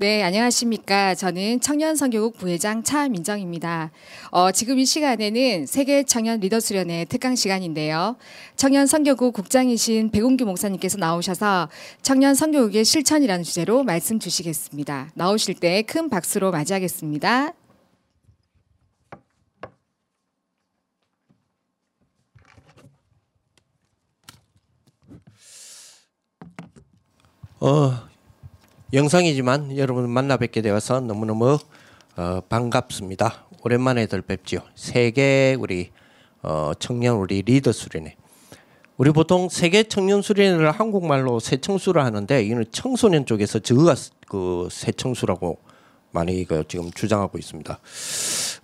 네, 안녕하십니까. 저는 청년선교국 부회장 차민정입니다. 어, 지금 이 시간에는 세계 청년 리더 수련회 특강 시간인데요. 청년선교국 국장이신 백운규 목사님께서 나오셔서 청년선교국의 실천이라는 주제로 말씀 주시겠습니다. 나오실 때 큰 박수로 맞이하겠습니다. 어, 영상이지만 여러분 만나 뵙게 되어서 너무너무 어, 반갑습니다. 오랜만에들 뵙지요. 세계 우리 어, 청년 우리 리더 수련회. 우리 보통 세계 청년 수련회를 한국말로 새청수를 하는데 이는 청소년 쪽에서 저가 그 새청수라고 많이 그 지금 주장하고 있습니다.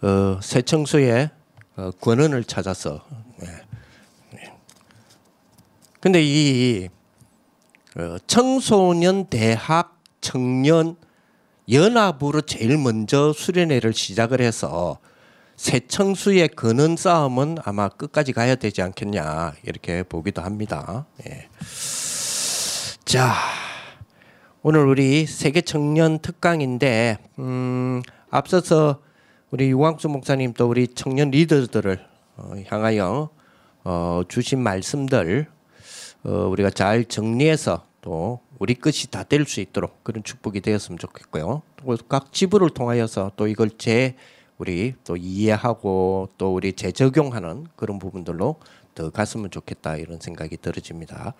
어, 새청수의 어, 권한을 찾아서. 네. 네. 근데 이 어, 청소년 대학 청년 연합으로 제일 먼저 수련회를 시작을 해서 새청수의 근원 싸움은 아마 끝까지 가야 되지 않겠냐 이렇게 보기도 합니다. 예. 자 오늘 우리 세계 청년 특강인데 음, 앞서서 우리 유광수 목사님 또 우리 청년 리더들을 어, 향하여 어, 주신 말씀들 어, 우리가 잘 정리해서 또 우리 끝이 다 될 수 있도록 그런 축복이 되었으면 좋겠고요. 각 지부를 통하여서 또 이걸 재 우리 또 이해하고 또 우리 재적용하는 그런 부분들로 더 갔으면 좋겠다 이런 생각이 들어집니다.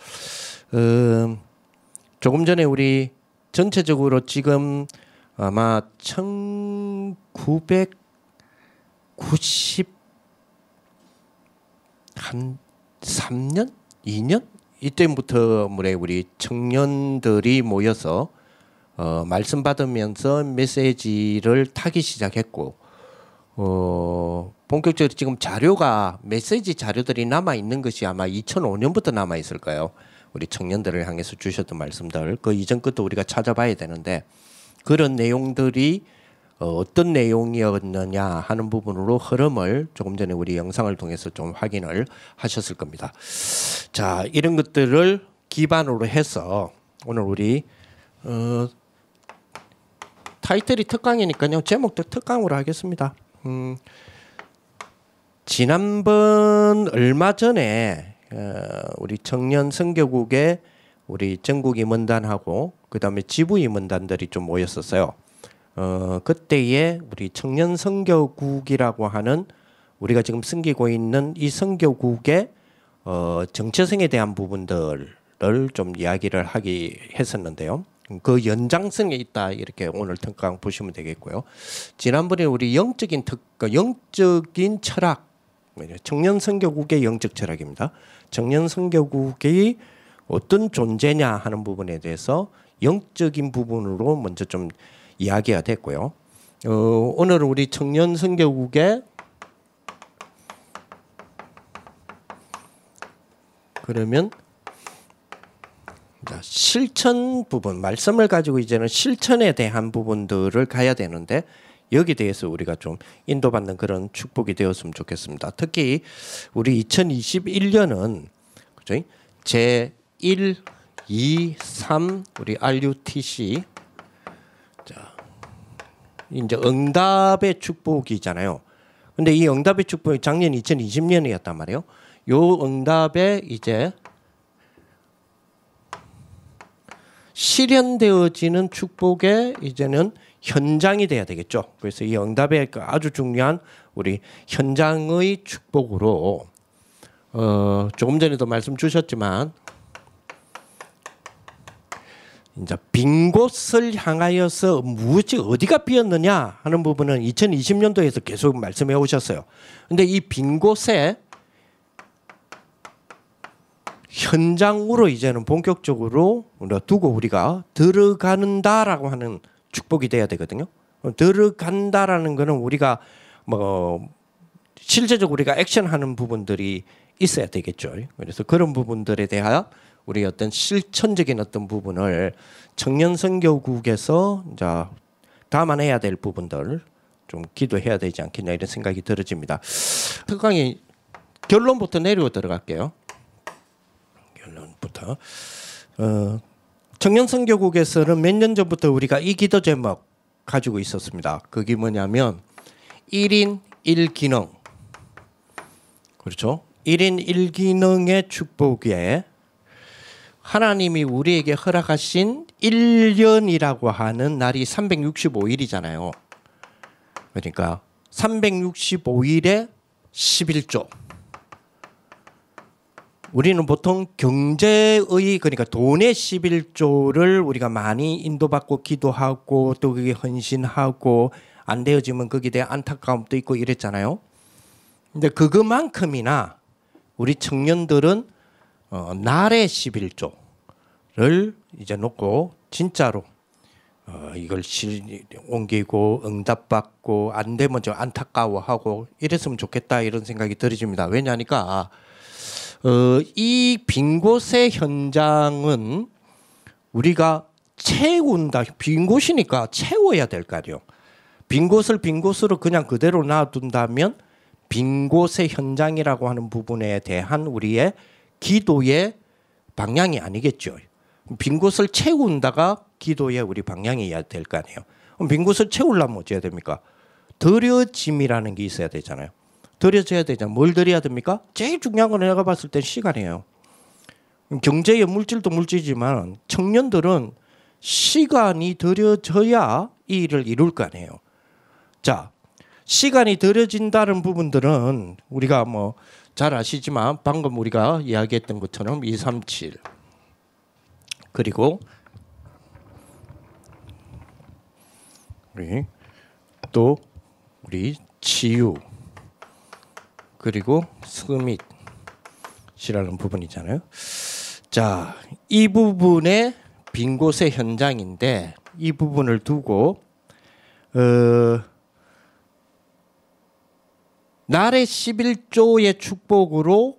음, 조금 전에 우리 전체적으로 지금 아마 1990 한 3년, 2년 이때부터 우리 청년들이 모여서 어, 말씀 받으면서 메시지를 타기 시작했고 어, 본격적으로 지금 자료가 메시지 자료들이 남아 있는 것이 아마 2005년부터 남아 있을 까요? 우리 청년들을 향해서 주셨던 말씀들 그 이전 것도 우리가 찾아봐야 되는데 그런 내용들이 어, 어떤 내용이었느냐 하는 부분으로 흐름을 조금 전에 우리 영상을 통해서 좀 확인을 하셨을 겁니다. 자, 이런 것들을 기반으로 해서 오늘 우리 어, 타이틀이 특강이니까요. 제목도 특강으로 하겠습니다. 음, 지난번 얼마 전에 어, 우리 청년 선교국에 우리 전국 임원단하고 그다음에 지부 임원단들이 좀 모였었어요. 어, 그때에 우리 청년 선교국이라고 하는 우리가 지금 섬기고 있는 이 선교국의 어, 정체성에 대한 부분들을 좀 이야기를 하기 했었는데요. 그 연장성에 있다 이렇게 오늘 특강 보시면 되겠고요. 지난번에 우리 영적인 특그 영적인 철학 청년 선교국의 영적 철학입니다. 청년 선교국이 어떤 존재냐 하는 부분에 대해서 영적인 부분으로 먼저 좀 이야기가 됐고요. 어, 오늘 우리 청년 선교국의 그러면 실천 부분 말씀을 가지고 이제는 실천에 대한 부분들을 가야 되는데 여기 대해서 우리가 좀 인도받는 그런 축복이 되었으면 좋겠습니다. 특히 우리 2021년은 그죠? 제 1, 2, 3 우리 RUTC 이제 응답의 축복이잖아요. 근데 이 응답의 축복이 작년 2020년이었단 말이에요. 요 응답에 이제 실현되어지는 축복의 이제는 현장이 돼야 되겠죠. 그래서 이 응답의 그 아주 중요한 우리 현장의 축복으로 어, 조금 전에도 말씀 주셨지만 이제 빈 곳을 향하여서 무엇이 어디가 비었느냐 하는 부분은 2020년도에서 계속 말씀해 오셨어요. 근데 이 빈 곳에 현장으로 이제는 본격적으로 두고 우리가 들어간다라고 하는 축복이 돼야 되거든요. 들어간다라는 거는 우리가 뭐 실제적으로 우리가 액션하는 부분들이 있어야 되겠죠. 그래서 그런 부분들에 대하여 우리 어떤 실천적인 어떤 부분을 청년 선교국에서 이제 감안해야 될 부분들 좀 기도해야 되지 않겠냐 이런 생각이 들어집니다. 특강이 결론부터 내리고 들어갈게요. 결론부터 어, 청년 선교국에서는 몇 년 전부터 우리가 이 기도 제목 가지고 있었습니다. 그게 뭐냐면 1인 1기능. 그렇죠? 1인 1기능의 축복에 하나님이 우리에게 허락하신 1년이라고 하는 날이 365일이잖아요. 그러니까 365일에 11조. 우리는 보통 경제의 그러니까 돈의 11조를 우리가 많이 인도받고 기도하고 또 그게 헌신하고 안 되어지면 거기에 대한 안타까움도 있고 이랬잖아요. 근데 그것만큼이나 우리 청년들은 어, 날의 11조를 이제 놓고 진짜로 어, 이걸 실, 옮기고 응답받고 안 되면 좀 안타까워하고 이랬으면 좋겠다 이런 생각이 들어집니다. 왜냐니까 어, 이 빈 곳의 현장은 우리가 채운다. 빈 곳이니까 채워야 될 거 아니에요. 빈 곳을 빈 곳으로 그냥 그대로 놔둔다면 빈 곳의 현장이라고 하는 부분에 대한 우리의 기도의 방향이 아니겠죠. 빈 곳을 채운다가 기도의 우리 방향이어야 될 거 아니에요. 빈 곳을 채우려면 어찌 해야 됩니까? 드려짐이라는 게 있어야 되잖아요. 드려져야 되잖아요. 뭘 드려야 됩니까? 제일 중요한 건 내가 봤을 땐 시간이에요. 경제의 물질도 물질이지만 청년들은 시간이 들여져야 이 일을 이룰 거 아니에요. 자, 시간이 들여진다는 부분들은 우리가 뭐 잘 아시지만 방금 우리가 이야기했던 것처럼 237 그리고 우리 또 우리 치유. 그리고 스밋이라는 부분이잖아요. 자, 이 부분의 빈 곳의 현장인데 이 부분을 두고 어, 날의 11조의 축복으로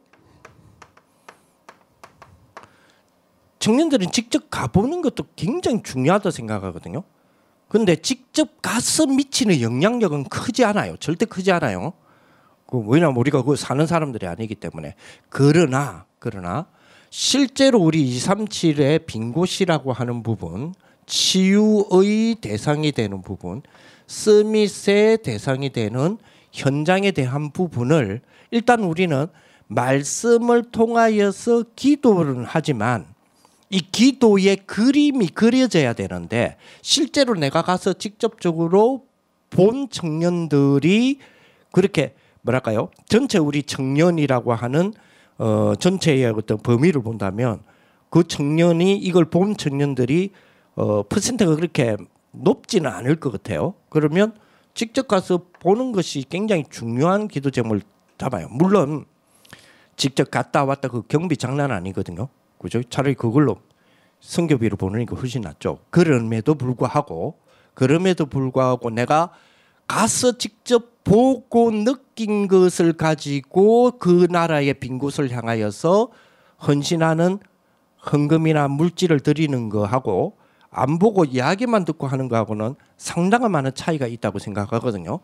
청년들은 직접 가보는 것도 굉장히 중요하다 생각하거든요. 근데 직접 가서 미치는 영향력은 크지 않아요. 절대 크지 않아요. 그 왜냐면 우리가 그 사는 사람들이 아니기 때문에 그러나 그러나 실제로 우리 237의 빈 곳이라고 하는 부분 치유의 대상이 되는 부분 스밋의 대상이 되는 현장에 대한 부분을 일단 우리는 말씀을 통하여서 기도를 하지만 이 기도의 그림이 그려져야 되는데 실제로 내가 가서 직접적으로 본 청년들이 그렇게 뭐랄까요? 전체 우리 청년이라고 하는 어 전체의 어떤 범위를 본다면 그 청년이 이걸 본 청년들이 어 퍼센트가 그렇게 높지는 않을 것 같아요. 그러면 직접 가서 보는 것이 굉장히 중요한 기도 제목을 잡아요. 물론 직접 갔다 왔다 그 경비 장난 아니거든요. 그죠? 차라리 그걸로 성교비를 보내는 게 훨씬 낫죠. 그럼에도 불구하고 그럼에도 불구하고 내가 가서 직접 보고 느낀 것을 가지고 그 나라의 빈 곳을 향하여서 헌신하는 헌금이나 물질을 드리는 거하고 안 보고 이야기만 듣고 하는 거하고는 상당한 많은 차이가 있다고 생각하거든요.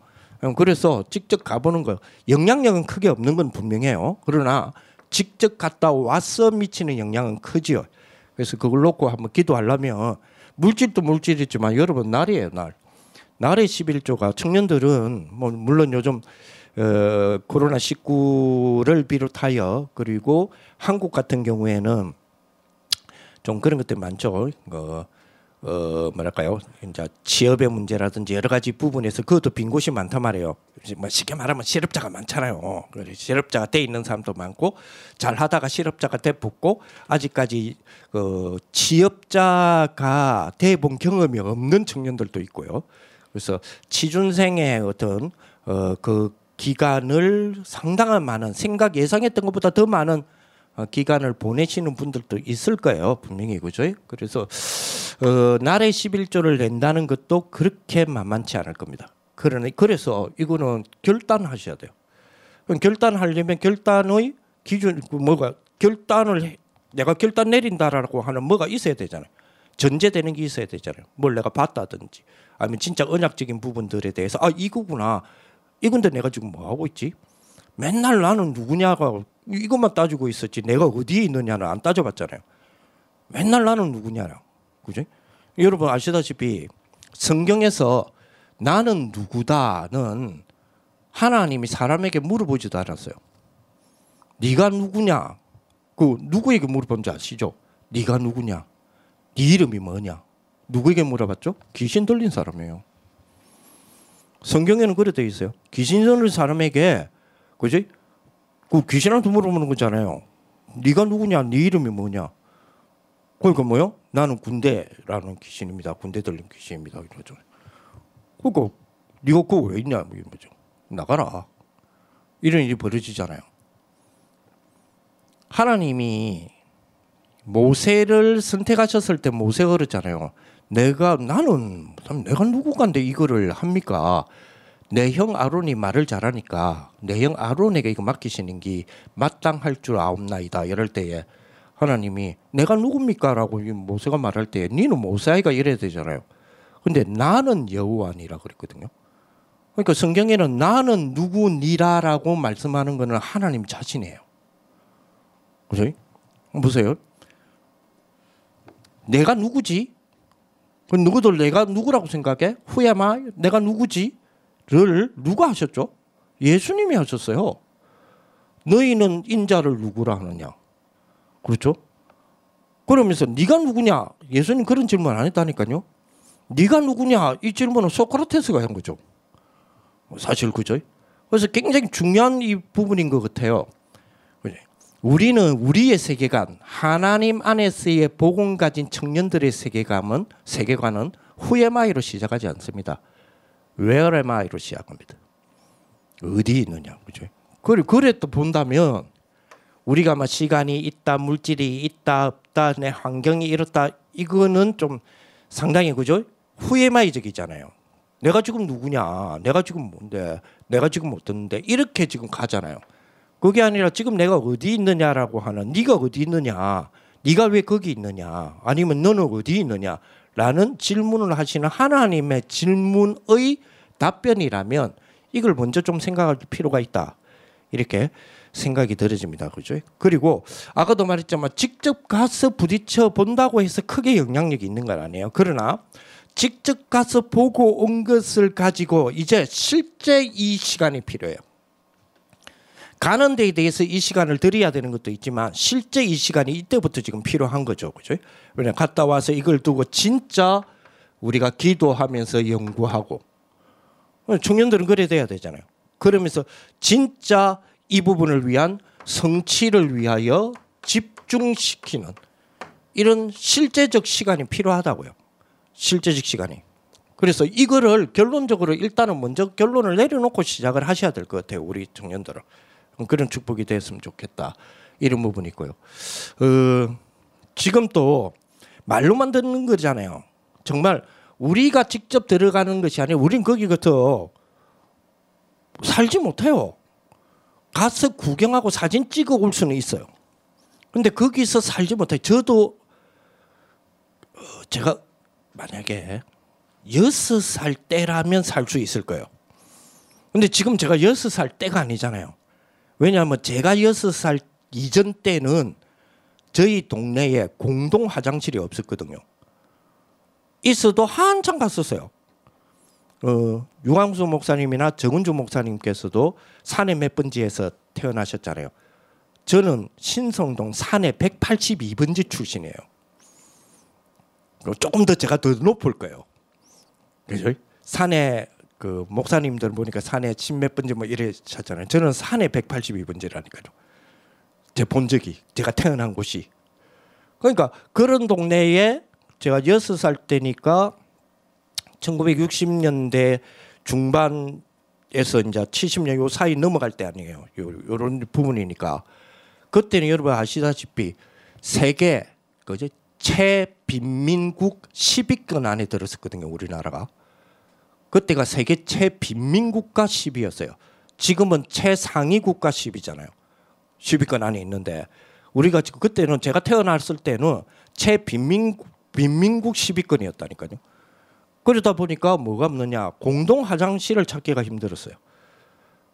그래서 직접 가보는 거 영향력은 크게 없는 건 분명해요. 그러나 직접 갔다 와서 미치는 영향은 크지요. 그래서 그걸 놓고 한번 기도하려면 물질도 물질이지만 여러분 날이에요 날. 날의 11조가 청년들은 뭐 물론 요즘 어, 코로나 19를 비롯하여 그리고 한국 같은 경우에는 좀 그런 것들 많죠. 어, 어 뭐랄까요 이제 취업의 문제라든지 여러 가지 부분에서 그것도 빈 곳이 많단 말이에요. 뭐 쉽게 말하면 실업자가 많잖아요. 실업자가 돼 있는 사람도 많고 잘 하다가 실업자가 돼 붙고 아직까지 그 취업자가 대본 경험이 없는 청년들도 있고요. 그래서 취준생의 어떤 어그 기간을 상당한 많은 생각 예상했던 것보다 더 많은 어, 기간을 보내시는 분들도 있을 거예요. 분명히 그죠? 그래서 어, 날의 11조를 낸다는 것도 그렇게 만만치 않을 겁니다. 그러니 그래서 이거는 결단하셔야 돼요. 그럼 결단하려면 결단의 기준 그 뭐가 결단을 해, 내가 결단 내린다라고 하는 뭐가 있어야 되잖아요. 전제되는 게 있어야 되잖아요. 뭘 내가 봤다든지 아니면 진짜 언약적인 부분들에 대해서 아 이거구나. 이건데 내가 지금 뭐 하고 있지? 맨날 나는 누구냐가 이것만 따지고 있었지 내가 어디에 있느냐는 안 따져봤잖아요. 맨날 나는 누구냐랑 그죠? 여러분 아시다시피 성경에서 나는 누구다는 하나님이 사람에게 물어보지도 않았어요. 네가 누구냐? 그 누구에게 물어본 줄 아시죠? 네가 누구냐? 네 이름이 뭐냐? 누구에게 물어봤죠? 귀신 들린 사람이에요. 성경에는 그래 돼 있어요. 귀신 들린 사람에게 그지? 그 귀신한테 물어보는 거잖아요. 네가 누구냐? 네 이름이 뭐냐? 그러니까 뭐요? 나는 군대라는 귀신입니다. 군대 들린 귀신입니다. 이러죠. 그러니까 네가 그거 왜 있냐? 뭐 이런 거죠. 나가라. 이런 일이 벌어지잖아요. 하나님이 모세를 선택하셨을 때 모세가 그랬잖아요. 내가 나는 내가 누구간데 이거를 합니까? 내 형 아론이 말을 잘하니까 내 형 아론에게 이거 맡기시는 게 마땅할 줄 아옵나이다. 이럴 때에 하나님이 내가 누굽니까라고 모세가 말할 때 니는 모세아이가 이래야 되잖아요. 근데 나는 여호와니라 그랬거든요. 그러니까 성경에는 나는 누구니라라고 말씀하는 것은 하나님 자신이에요. 그죠? 보세요. 내가 누구지? 그 누구들 내가 누구라고 생각해? 후야마 내가 누구지?를 누가 하셨죠? 예수님이 하셨어요. 너희는 인자를 누구라 하느냐? 그렇죠? 그러면서 네가 누구냐? 예수님 그런 질문 안 했다니까요. 네가 누구냐? 이 질문은 소크라테스가 한 거죠. 사실 그죠? 그래서 굉장히 중요한 이 부분인 것 같아요. 우리는 우리의 세계관, 하나님 안에서의 복음 가진 청년들의 세계관은 세계관은 Who am I로 시작하지 않습니다. Where am I로 시작합니다. 어디 있느냐, 그죠? 그래, 그래 또 본다면 우리가 막 시간이 있다, 물질이 있다, 없다, 내 환경이 이렇다, 이거는 좀 상당히 그죠? 후에마이적이잖아요. 내가 지금 누구냐? 내가 지금 뭔데? 내가 지금 어떤데? 이렇게 지금 가잖아요. 그게 아니라 지금 내가 어디 있느냐라고 하는 네가 어디 있느냐? 네가 왜 거기 있느냐? 아니면 너는 어디 있느냐?라는 질문을 하시는 하나님의 질문의 답변이라면 이걸 먼저 좀 생각할 필요가 있다. 이렇게 생각이 들어집니다. 그죠? 그리고 아까도 말했지만 직접 가서 부딪혀 본다고 해서 크게 영향력이 있는 건 아니에요. 그러나 직접 가서 보고 온 것을 가지고 이제 실제 이 시간이 필요해요. 가는 데에 대해서 이 시간을 들여야 되는 것도 있지만 실제 이 시간이 이때부터 지금 필요한 거죠. 그죠? 왜냐 갔다 와서 이걸 두고 진짜 우리가 기도하면서 연구하고 청년들은 그래 돼야 되잖아요. 그러면서 진짜 이 부분을 위한 성취를 위하여 집중시키는 이런 실제적 시간이 필요하다고요. 실제적 시간이. 그래서 이거를 결론적으로 일단은 먼저 결론을 내려놓고 시작을 하셔야 될 것 같아요. 우리 청년들은. 그런 축복이 됐으면 좋겠다. 이런 부분이 있고요. 어, 지금 또 말로만 듣는 거잖아요. 정말 우리가 직접 들어가는 것이 아니라 우린 거기 겉어 살지 못해요. 가서 구경하고 사진 찍어 올 수는 있어요. 근데 거기서 살지 못해. 저도 어, 제가 만약에 여섯 살 때라면 살 수 있을 거예요. 근데 지금 제가 여섯 살 때가 아니잖아요. 왜냐하면 제가 여섯 살 이전 때는 저희 동네에 공동 화장실이 없었거든요. 있어도 한참 갔었어요. 어, 유광수 목사님이나 정은주 목사님께서도 산의 몇 번지에서 태어나셨잖아요. 저는 신성동 산의 182번지 출신이에요. 조금 더 제가 더 높을 거예요. 그죠? 산에 그 목사님들 보니까 산에 십몇 번째 뭐 이래 찾잖아요. 저는 산에 182번째라니까요. 제 본적이 제가 태어난 곳이. 그러니까 그런 동네에 제가 여섯 살 때니까 1960년대 중반에서 이제 70년 요 사이 넘어갈 때 아니에요. 요 요런 부분이니까 그때는 여러분 아시다시피 세계 그죠 최빈민국 10위권 안에 들었었거든요. 우리나라가. 그때가 세계 최빈민국가 10위였어요. 지금은 최상위 국가 10위잖아요. 10위권 안에 있는데 우리가 지금 그때는 제가 태어났을 때는 최빈민국 빈민국 10위권이었다니까요. 그러다 보니까 뭐가 없느냐 공동 화장실을 찾기가 힘들었어요.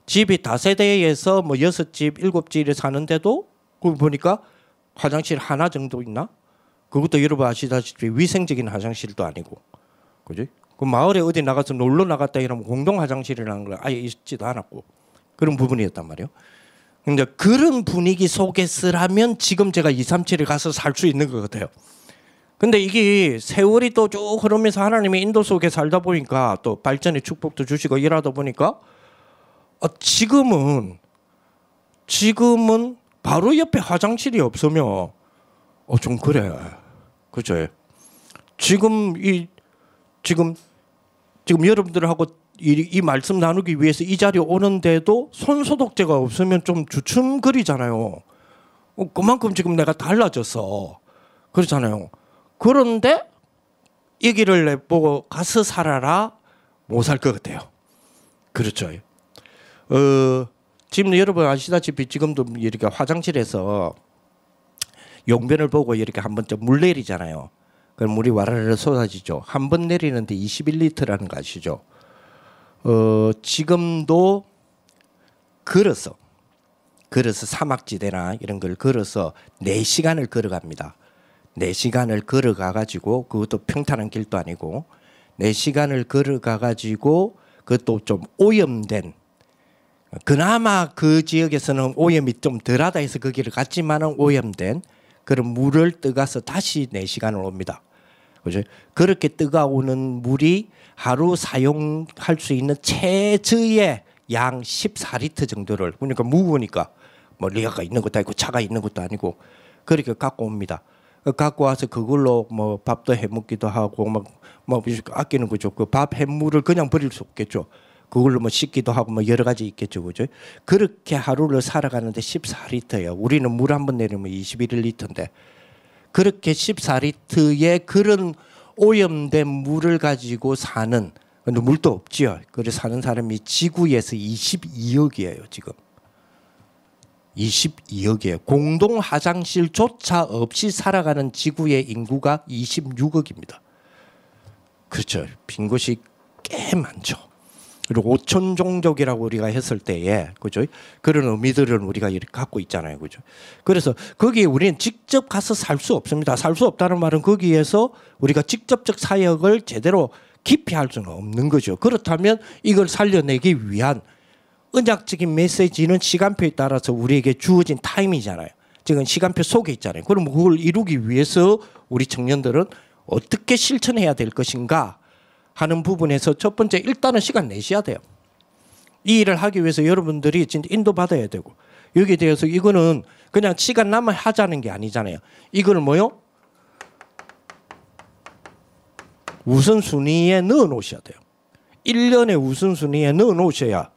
집이 다세대에서 뭐 여섯 집, 일곱 집에 사는데도 그 보니까 화장실 하나 정도 있나? 그것도 여러분 아시다시피 위생적인 화장실도 아니고, 그지? 그 마을에 어디 나가서 놀러 나갔다 이러면 공동 화장실이라는 걸 아예 있지도 않았고 그런 부분이었단 말이에요. 근데 그런 분위기 속에서라면 지금 제가 237에 가서 살 수 있는 것 같아요. 근데 이게 세월이 또 쭉 흐르면서 하나님의 인도 속에 살다 보니까 또 발전의 축복도 주시고 일하다 보니까 어, 지금은 지금은 바로 옆에 화장실이 없으면 어 좀 그래 그죠 지금 이 지금 지금 여러분들하고 이, 이 말씀 나누기 위해서 이 자리에 오는데도 손 소독제가 없으면 좀 주춤거리잖아요. 어, 그만큼 지금 내가 달라졌어. 그렇잖아요. 그런데 이 길을 내보고 가서 살아라 못 살 것 같아요. 그렇죠. 어, 지금 여러분 아시다시피 지금도 이렇게 화장실에서 용변을 보고 이렇게 한 번쯤 물 내리잖아요. 그럼 물이 와라라 쏟아지죠. 한 번 내리는데 21리터라는 거 아시죠? 어, 지금도 걸어서 걸어서 사막지대나 이런 걸 걸어서 4시간을 걸어갑니다. 4시간을 걸어가 가지고 그것도 평탄한 길도 아니고 4시간을 걸어가 가지고 그것도 좀 오염된 그나마 그 지역에서는 오염이 좀 덜하다 해서 그 길을 갔지만은 오염된 그런 물을 뜨가서 다시 4시간을 옵니다. 그죠? 그렇게 뜨가오는 물이 하루 사용할 수 있는 최저의 양 14리터 정도를 그러니까 무거우니까 뭐 리아가 있는 것도 아니고 차가 있는 것도 아니고 그렇게 갖고 옵니다. 갖고 와서 그걸로 뭐 밥도 해 먹기도 하고 막 뭐 아끼는 거죠. 그 밥 해물을 그냥 버릴 수 없겠죠. 그걸로 뭐 씻기도 하고 뭐 여러 가지 있겠죠. 그죠? 그렇게 하루를 살아가는데 14리터예요. 우리는 물 한 번 내리면 21리터인데 그렇게 14리터의 그런 오염된 물을 가지고 사는 근데 물도 없지요. 그래서 사는 사람이 지구에서 22억이에요, 지금. 22억이에요. 공동 화장실조차 없이 살아가는 지구의 인구가 26억입니다. 그렇죠. 빈 곳이 꽤 많죠. 그리고 오천 종족이라고 우리가 했을 때에 그죠? 그런 의미들은 우리가 이렇게 갖고 있잖아요. 그죠? 그래서 거기에 우리는 직접 가서 살 수 없습니다. 살 수 없다는 말은 거기에서 우리가 직접적 사역을 제대로 깊이 할 수는 없는 거죠. 그렇다면 이걸 살려내기 위한 은약적인 메시지는 시간표에 따라서 우리에게 주어진 타임이잖아요. 지금 시간표 속에 있잖아요. 그럼 그걸 이루기 위해서 우리 청년들은 어떻게 실천해야 될 것인가 하는 부분에서 첫 번째 일단은 시간 내셔야 돼요. 이 일을 하기 위해서 여러분들이 진짜 인도 받아야 되고 여기에 대해서 이거는 그냥 시간 남아 하자는 게 아니잖아요. 이거는 뭐요? 우선순위에 넣어 놓으셔야 돼요. 1년의 우선순위에 넣어 놓으셔야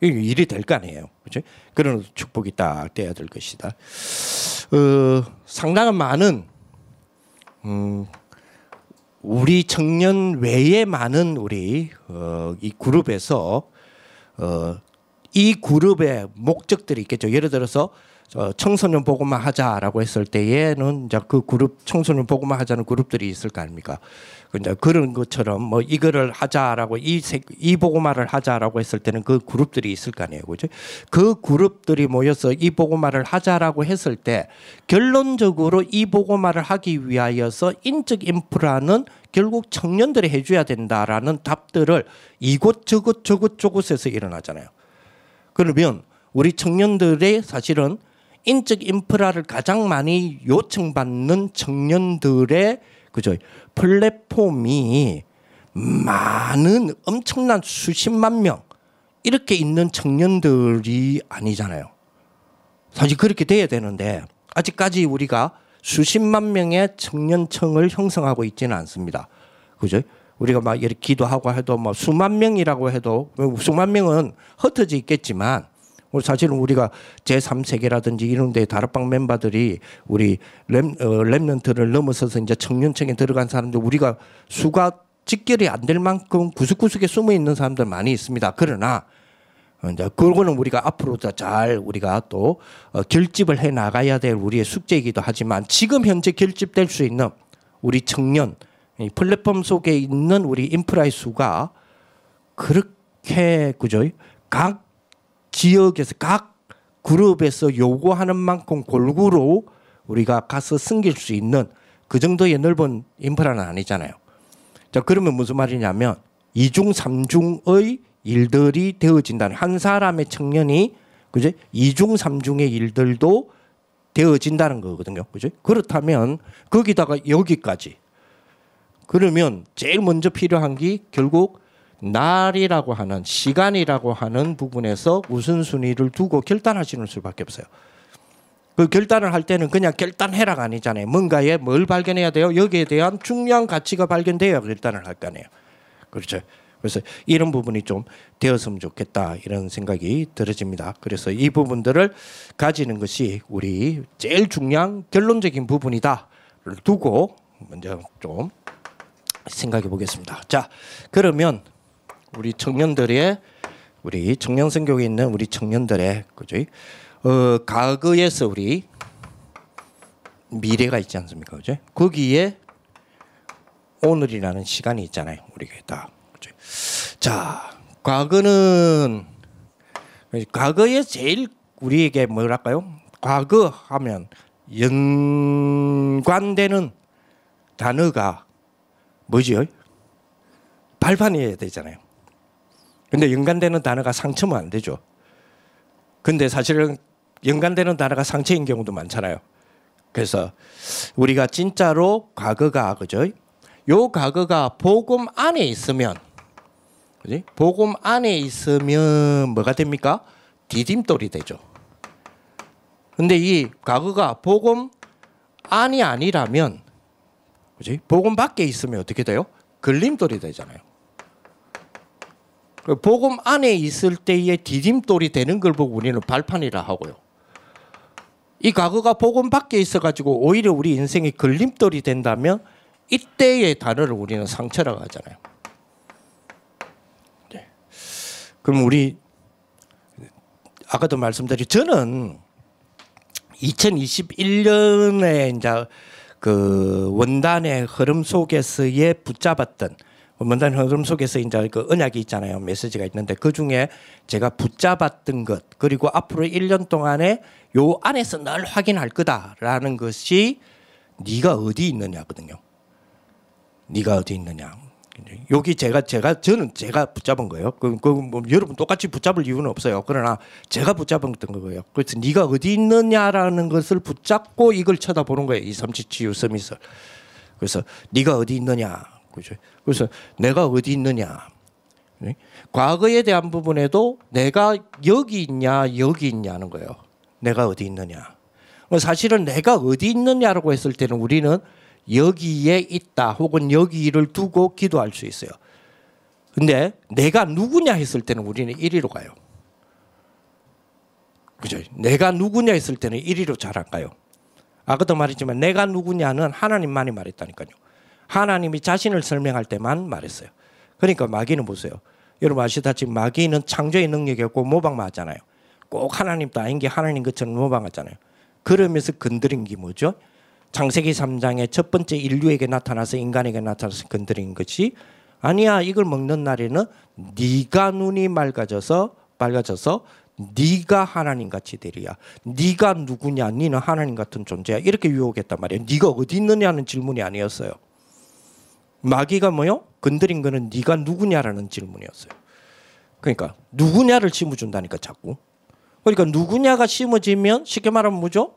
일이 될 거 아니에요. 그죠? 그런 축복이 딱 돼야 될 것이다. 어, 상당한 많은, 음, 우리 청년 외에 많은 우리, 어, 이 그룹에서, 어, 이 그룹의 목적들이 있겠죠. 예를 들어서 어, 청소년 보고만 하자라고 했을 때에는 이제 그 그룹 청소년 보고만 하자는 그룹들이 있을 거 아닙니까? 이제 그런 것처럼 뭐 이거를 하자라고 이, 이 보고말을 하자라고 했을 때는 그 그룹들이 있을 거 아니에요. 그죠? 그 그룹들이 모여서 이 보고말을 하자라고 했을 때 결론적으로 이 보고말을 하기 위하여서 인적 인프라는 결국 청년들이 해줘야 된다라는 답들을 이곳 저곳 저곳 저곳에서 일어나잖아요. 그러면 우리 청년들의 사실은 인적 인프라를 가장 많이 요청받는 청년들의 그죠 플랫폼이 많은 엄청난 수십만 명 이렇게 있는 청년들이 아니잖아요. 사실 그렇게 돼야 되는데 아직까지 우리가 수십만 명의 청년청을 형성하고 있지는 않습니다. 그죠? 우리가 막 이렇게 기도하고 해도 뭐 수만 명이라고 해도 수만 명은 흩어져 있겠지만 사실은 우리가 제3세계라든지 이런 데 다락방 멤버들이 우리 랩, 어, 랩런트를 넘어서서 이제 청년층에 들어간 사람들 우리가 수가 직결이 안 될 만큼 구석구석에 숨어 있는 사람들 많이 있습니다. 그러나 이제 그거는 우리가 앞으로 잘 우리가 또 어, 결집을 해 나가야 될 우리의 숙제이기도 하지만 지금 현재 결집될 수 있는 우리 청년 플랫폼 속에 있는 우리 인프라의 수가 그렇게 그죠? 각 지역에서 각 그룹에서 요구하는 만큼 골고루 우리가 가서 숨길 수 있는 그 정도의 넓은 인프라는 아니잖아요. 자, 그러면 무슨 말이냐면 이중 삼중의 일들이 되어진다는 한 사람의 청년이 그죠? 이중 삼중의 일들도 되어진다는 거거든요. 그죠? 그렇다면 거기다가 여기까지 그러면 제일 먼저 필요한 게 결국 날이라고 하는 시간이라고 하는 부분에서 우선순위를 두고 결단하시는 수밖에 없어요. 그 결단을 할 때는 그냥 결단해라가 아니잖아요. 뭔가에 뭘 발견해야 돼요? 여기에 대한 중요한 가치가 발견돼야 결단을 할 거 아니에요. 그렇죠. 그래서 이런 부분이 좀 되었으면 좋겠다 이런 생각이 들어집니다. 그래서 이 부분들을 가지는 것이 우리 제일 중요한 결론적인 부분이다를 두고 먼저 좀 생각해 보겠습니다. 자, 그러면 우리 청년들의 우리 청년 성교에 있는 우리 청년들의 그죠? 어, 과거에서 우리 미래가 있지 않습니까? 그죠? 거기에 오늘이라는 시간이 있잖아요. 우리가 다. 그죠? 자, 과거는 과거에 제일 우리에게 뭐랄까요? 과거 하면 연관되는 단어가 뭐지요? 발판이어야 되잖아요. 근데 연관되는 단어가 상처면 안 되죠. 근데 사실은 연관되는 단어가 상처인 경우도 많잖아요. 그래서 우리가 진짜로 과거가 그죠? 요 과거가 복음 안에 있으면 그지? 복음 안에 있으면 뭐가 됩니까? 디딤돌이 되죠. 근데 이 과거가 복음 안이 아니라면 그지? 복음 밖에 있으면 어떻게 돼요? 걸림돌이 되잖아요. 그 복음 안에 있을 때의 디딤돌이 되는 걸 보고 우리는 발판이라 하고요. 이 과거가 복음 밖에 있어가지고 오히려 우리 인생의 걸림돌이 된다면 이때의 단어를 우리는 상처라고 하잖아요. 네. 그럼 우리 아까도 말씀드린 저는 2021년에 이제 그 원단의 흐름 속에서의 붙잡았던 원단 흐름 속에서 이제 그 언약이 있잖아요. 메시지가 있는데 그 중에 제가 붙잡았던 것 그리고 앞으로 1년 동안에 요 안에서 늘 확인할 거다라는 것이 네가 어디 있느냐거든요. 네가 어디 있느냐. 여기 제가 제가 저는 제가 붙잡은 거예요. 그, 그 뭐 여러분 똑같이 붙잡을 이유는 없어요. 그러나 제가 붙잡은 거예요. 그래서 네가 어디 있느냐라는 것을 붙잡고 이걸 쳐다보는 거예요. 이 삼치치유 서밋을. 그래서 네가 어디 있느냐. 그죠? 그래서 내가 어디 있느냐. 네? 과거에 대한 부분에도 내가 여기 있냐 여기 있냐는 거예요. 내가 어디 있느냐. 사실은 내가 어디 있느냐라고 했을 때는 우리는 여기에 있다 혹은 여기를 두고 기도할 수 있어요. 근데 내가 누구냐 했을 때는 우리는 이리로 가요. 그죠? 내가 누구냐 했을 때는 이리로 잘 안 가요. 아까도 말했지만 내가 누구냐는 하나님만이 말했다니까요. 하나님이 자신을 설명할 때만 말했어요. 그러니까 마귀는 보세요. 여러분 아시다시피 마귀는 창조의 능력이 없고 모방맞잖아요. 꼭 하나님도 아닌 게 하나님 것처럼 모방하잖아요. 그러면서 건드린 게 뭐죠? 창세기 3장의 첫 번째 인류에게 나타나서 인간에게 나타나서 건드린 것이 아니야 이걸 먹는 날에는 네가 눈이 맑아져서 밝아져서 네가 하나님 같이 되리야. 네가 누구냐? 네는 하나님 같은 존재야. 이렇게 유혹했단 말이에요. 네가 어디 있느냐는 질문이 아니었어요. 마귀가 뭐요? 건드린 거는 네가 누구냐라는 질문이었어요. 그러니까 누구냐를 심어준다니까 자꾸. 그러니까 누구냐가 심어지면 쉽게 말하면 뭐죠?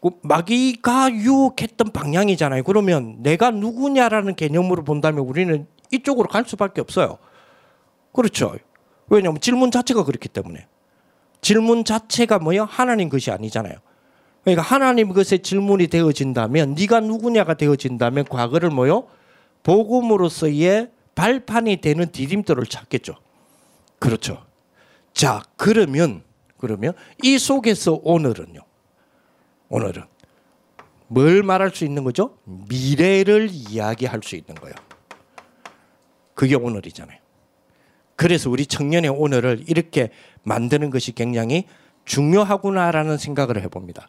그 마귀가 유혹했던 방향이잖아요. 그러면 내가 누구냐라는 개념으로 본다면 우리는 이쪽으로 갈 수밖에 없어요. 그렇죠. 왜냐하면 질문 자체가 그렇기 때문에. 질문 자체가 뭐요? 하나님 것이 아니잖아요. 그러니까 하나님 것의 질문이 되어진다면 네가 누구냐가 되어진다면 과거를 뭐요? 복음으로서의 발판이 되는 디딤돌을 찾겠죠. 그렇죠. 자, 그러면 그러면 이 속에서 오늘은요. 오늘은 뭘 말할 수 있는 거죠? 미래를 이야기할 수 있는 거예요. 그게 오늘이잖아요. 그래서 우리 청년의 오늘을 이렇게 만드는 것이 굉장히 중요하구나라는 생각을 해봅니다.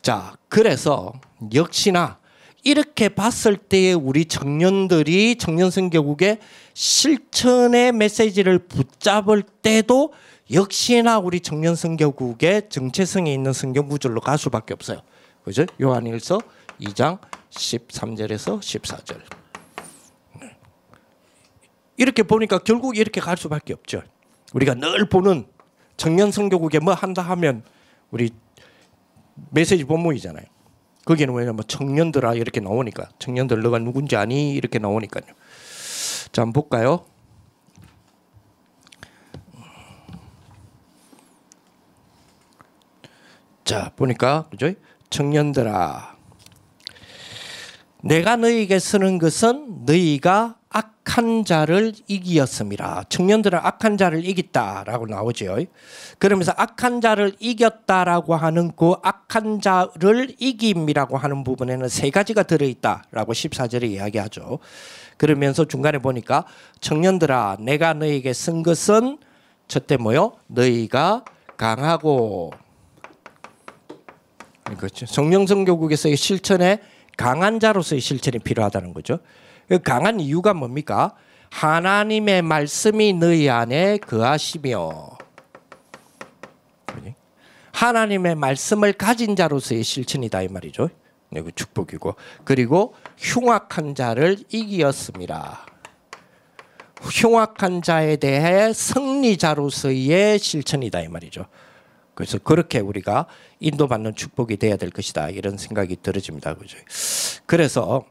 자, 그래서 역시나 이렇게 봤을 때에 우리 청년들이 청년 성교국의 실천의 메시지를 붙잡을 때도 역시나 우리 청년 성교국의 정체성이 있는 성경 구절로 갈 수밖에 없어요. 그죠? 요한일서 2장 13절에서 14절. 이렇게 보니까 결국 이렇게 갈 수밖에 없죠. 우리가 늘 보는 청년 선교국에 뭐 한다 하면 우리 메시지 본문이잖아요. 거기는 왜냐면 청년들아 이렇게 나오니까 청년들 너가 누군지 아니 이렇게 나오니까요. 자 한번 볼까요? 자 보니까 그죠? 청년들아 내가 너희에게 쓰는 것은 너희가 악한 자를 이기었음이라. 청년들은 악한 자를 이겼다라고 나오죠. 그러면서 악한 자를 이겼다라고 하는 그 악한 자를 이김이라고 하는 부분에는 세 가지가 들어있다라고 14절에 이야기하죠. 그러면서 중간에 보니까 청년들아 내가 너희에게 쓴 것은 첫째 뭐요? 너희가 강하고. 성령성교국에서의 실천에 강한 자로서의 실천이 필요하다는 거죠. 그 강한 이유가 뭡니까? 하나님의 말씀이 너희 안에 거하시며 하나님의 말씀을 가진 자로서의 실천이다 이 말이죠. 네, 그 축복이고 그리고 흉악한 자를 이기었습니다. 흉악한 자에 대해 승리자로서의 실천이다 이 말이죠. 그래서 그렇게 우리가 인도받는 축복이 돼야 될 것이다 이런 생각이 들어집니다. 그죠? 그래서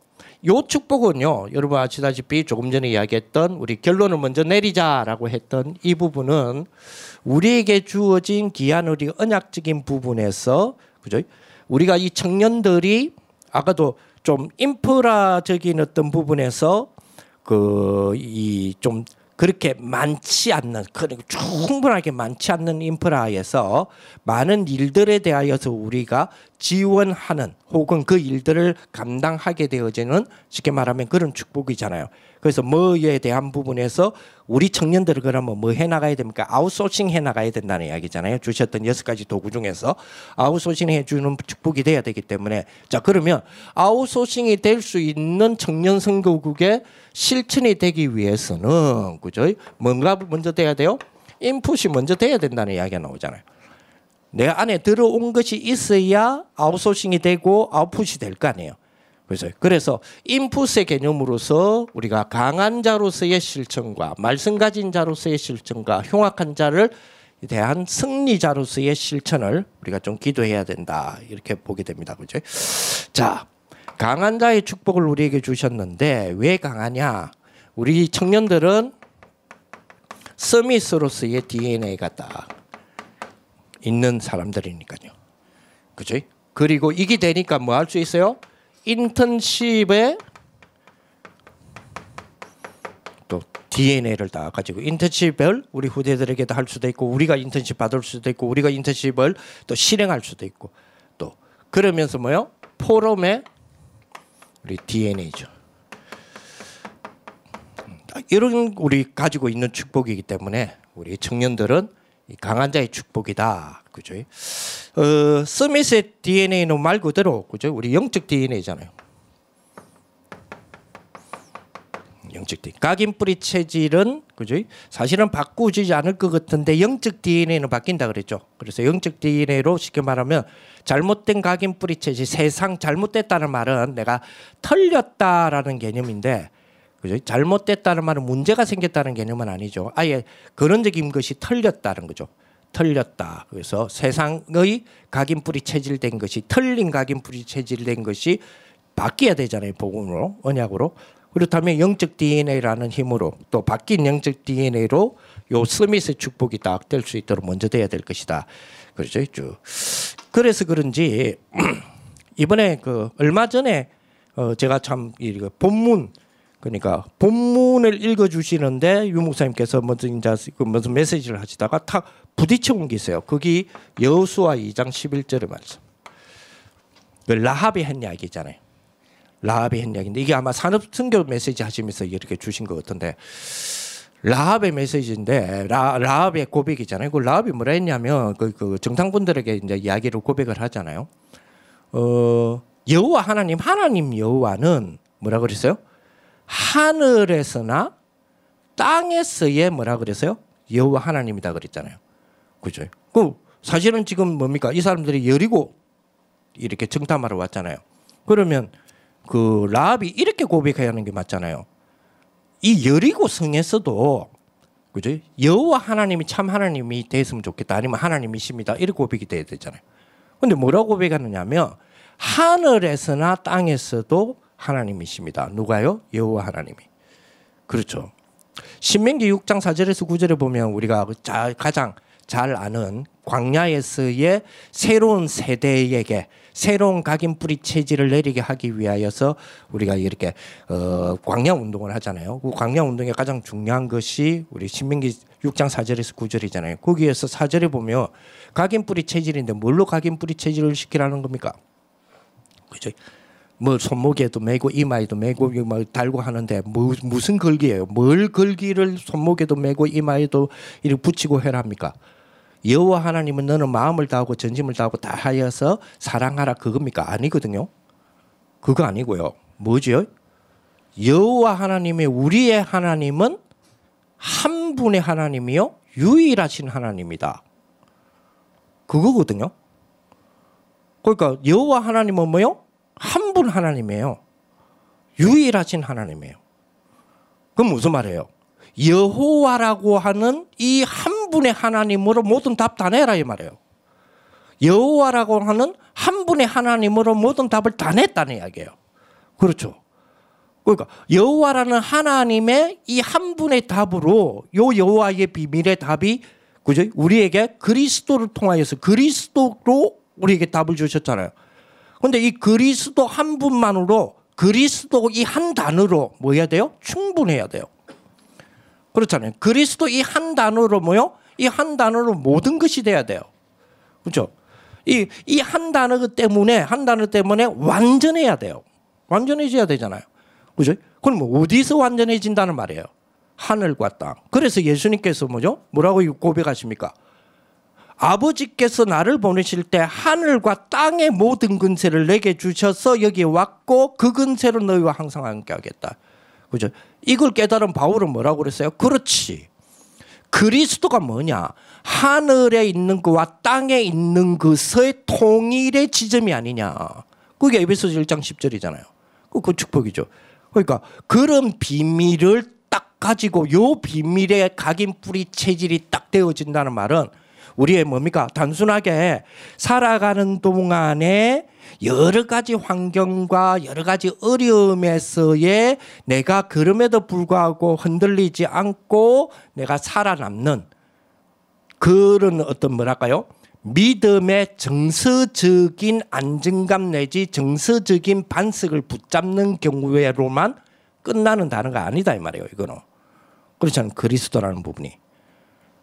요 축복은요, 여러분 아시다시피 조금 전에 이야기했던 우리 결론을 먼저 내리자라고 했던 이 부분은 우리에게 주어진 기한 우리 언약적인 부분에서 그죠? 우리가 이 청년들이 아까도 좀 인프라적인 어떤 부분에서 그 이 좀 그렇게 많지 않는 그리고 충분하게 많지 않는 인프라에서 많은 일들에 대하여서 우리가 지원하는 혹은 그 일들을 감당하게 되어지는 쉽게 말하면 그런 축복이잖아요. 그래서 뭐에 대한 부분에서 우리 청년들을 그러면 뭐 해 나가야 됩니까? 아웃소싱 해 나가야 된다는 이야기잖아요. 주셨던 여섯 가지 도구 중에서 아웃소싱 해 주는 축복이 돼야 되기 때문에 자 그러면 아웃소싱이 될 수 있는 청년 선교국의 실천이 되기 위해서는 그죠? 뭔가 먼저 돼야 돼요? 인풋이 먼저 돼야 된다는 이야기가 나오잖아요. 내 안에 들어온 것이 있어야 아웃소싱이 되고 아웃풋이 될 거 아니에요. 그래서 그래서 인풋의 개념으로서 우리가 강한 자로서의 실천과 말씀 가진 자로서의 실천과 흉악한 자를 대한 승리자로서의 실천을 우리가 좀 기도해야 된다 이렇게 보게 됩니다. 그죠? 자, 강한 자의 축복을 우리에게 주셨는데 왜 강하냐? 우리 청년들은 서밋으로서의 DNA가 다 있는 사람들이니까요. 그죠? 그리고 이게 되니까 뭐 할 수 있어요? 인턴십에 또 DNA를 다 가지고 인턴십을 우리 후대들에게도 할 수도 있고 우리가 인턴십 받을 수도 있고 우리가 인턴십을 또 실행할 수도 있고 또 그러면서 뭐요? 포럼에 우리 DNA죠. 이런 우리 가지고 있는 축복이기 때문에 우리 청년들은 강한 자의 축복이다. 그죠? 어, 스미스의 DNA는 말 그대로 그죠? 우리 영적 DNA잖아요. 영적 DNA. 각인 뿌리 체질은 그죠? 사실은 바꾸지 않을 것 같은데 영적 DNA는 바뀐다 그랬죠. 그래서 영적 DNA로 쉽게 말하면 잘못된 각인 뿌리 체질, 세상 잘못됐다는 말은 내가 털렸다라는 개념인데 그죠? 잘못됐다는 말은 문제가 생겼다는 개념은 아니죠. 아예 근원적인 것이 털렸다는 거죠. 털렸다. 그래서 세상의 각인 뿌리 체질된 것이 털린 각인 뿌리 체질된 것이 바뀌어야 되잖아요. 복음으로 언약으로. 그렇다면 영적 DNA라는 힘으로 또 바뀐 영적 DNA로 요 스미스 축복이 딱 될 수 있도록 먼저 돼야 될 것이다. 그렇죠. 쭉. 그래서 그런지 이번에 그 얼마 전에 어 제가 참 이거 본문 그러니까 본문을 읽어 주시는데 유 목사님께서 무슨 이제 그 무슨 메시지를 하시다가 탁 부딪혀 온 게 있어요. 거기 여호수아 2장 11절의 말씀. 그 라합이 한 이야기잖아요. 라합이 한 이야기인데 이게 아마 산업 선교 메시지 하시면서 이렇게 주신 것 같은데 라합의 메시지인데 라, 라합의 고백이잖아요. 그 라합이 뭐라 했냐면 그, 그 정상분들에게 이제 이야기를 고백을 하잖아요. 어, 여호와 하나님 하나님 여호와는 뭐라 그랬어요? 하늘에서나 땅에서의 뭐라 그랬어요? 여호와 하나님이다 그랬잖아요. 그죠? 그 사실은 지금 뭡니까? 이 사람들이 여리고 이렇게 정탐하러 왔잖아요. 그러면 그 라합이 이렇게 고백해야 하는 게 맞잖아요. 이 여리고 성에서도 그죠? 여호와 하나님이 참 하나님이 됐으면 좋겠다. 아니면 하나님이십니다. 이렇게 고백이 돼야 되잖아요. 근데 뭐라고 고백하느냐면 하늘에서나 땅에서도 하나님이십니다. 누가요? 여호와 하나님이. 그렇죠. 신명기 6장 4절에서 9절에 보면 우리가 그 자, 가장 잘 아는 광야에서의 새로운 세대에게 새로운 각인 뿌리 체질을 내리게 하기 위하여서 우리가 이렇게 어, 광야 운동을 하잖아요. 그 광야 운동의 가장 중요한 것이 우리 신명기 6장 4절에서 9절이잖아요. 거기에서 4절에 보면 각인 뿌리 체질인데 뭘로 각인 뿌리 체질을 시키라는 겁니까? 그죠? 뭐 손목에도 메고 이마에도 메고 뭐 달고 하는데 뭐, 무슨 걸기예요? 뭘 걸기를 손목에도 메고 이마에도 이렇게 붙이고 해랍니까? 여호와 하나님은 너는 마음을 다하고 전심을 다하고 다 하여서 사랑하라 그겁니까? 아니거든요. 그거 아니고요. 뭐죠? 여호와 하나님의 우리의 하나님은 한 분의 하나님이요 유일하신 하나님이다. 그거거든요. 그러니까 여호와 하나님은 뭐요? 한 분 하나님이에요. 유일하신 하나님이에요. 그럼 무슨 말이에요? 여호와라고 하는 이 한 분의 하나님으로 모든 답 다 내라 이 말이에요. 여호와라고 하는 한 분의 하나님으로 모든 답을 다 냈다는 이야기예요. 그렇죠. 그러니까 여호와라는 하나님의 이 한 분의 답으로 요 여호와의 비밀의 답이 그죠? 우리에게 그리스도를 통하여서 그리스도로 우리에게 답을 주셨잖아요. 근데 이 그리스도 한 분만으로 그리스도 이 한 단어로 뭐 해야 돼요? 충분해야 돼요. 그렇잖아요. 그리스도 이 한 단어로 뭐요? 이 한 단어로 모든 것이 돼야 돼요. 그렇죠? 이 이 한 단어 때문에 한 단어 때문에 완전해야 돼요. 완전해져야 되잖아요. 그죠? 그럼 뭐 어디서 완전해진다는 말이에요? 하늘과 땅. 그래서 예수님께서 뭐죠? 뭐라고 고백하십니까? 아버지께서 나를 보내실 때 하늘과 땅의 모든 근세를 내게 주셔서 여기 왔고 그 근세로 너희와 항상 함께 하겠다. 그죠? 이걸 깨달은 바울은 뭐라고 그랬어요? 그렇지. 그리스도가 뭐냐? 하늘에 있는 것과 땅에 있는 것의 통일의 지점이 아니냐. 그게 에베소서 1장 10절이잖아요. 그 축복이죠. 그러니까 그런 비밀을 딱 가지고 요 비밀의 각인 뿌리 체질이 딱 되어진다는 말은 우리의 뭡니까? 단순하게 살아가는 동안에 여러 가지 환경과 여러 가지 어려움에서의 내가 그럼에도 불구하고 흔들리지 않고 내가 살아남는 그런 어떤 뭐랄까요? 믿음의 정서적인 안정감 내지 정서적인 반석을 붙잡는 경우에로만 끝나는 단어가 아니다 이 말이에요. 이거는 않은 그리스도라는 부분이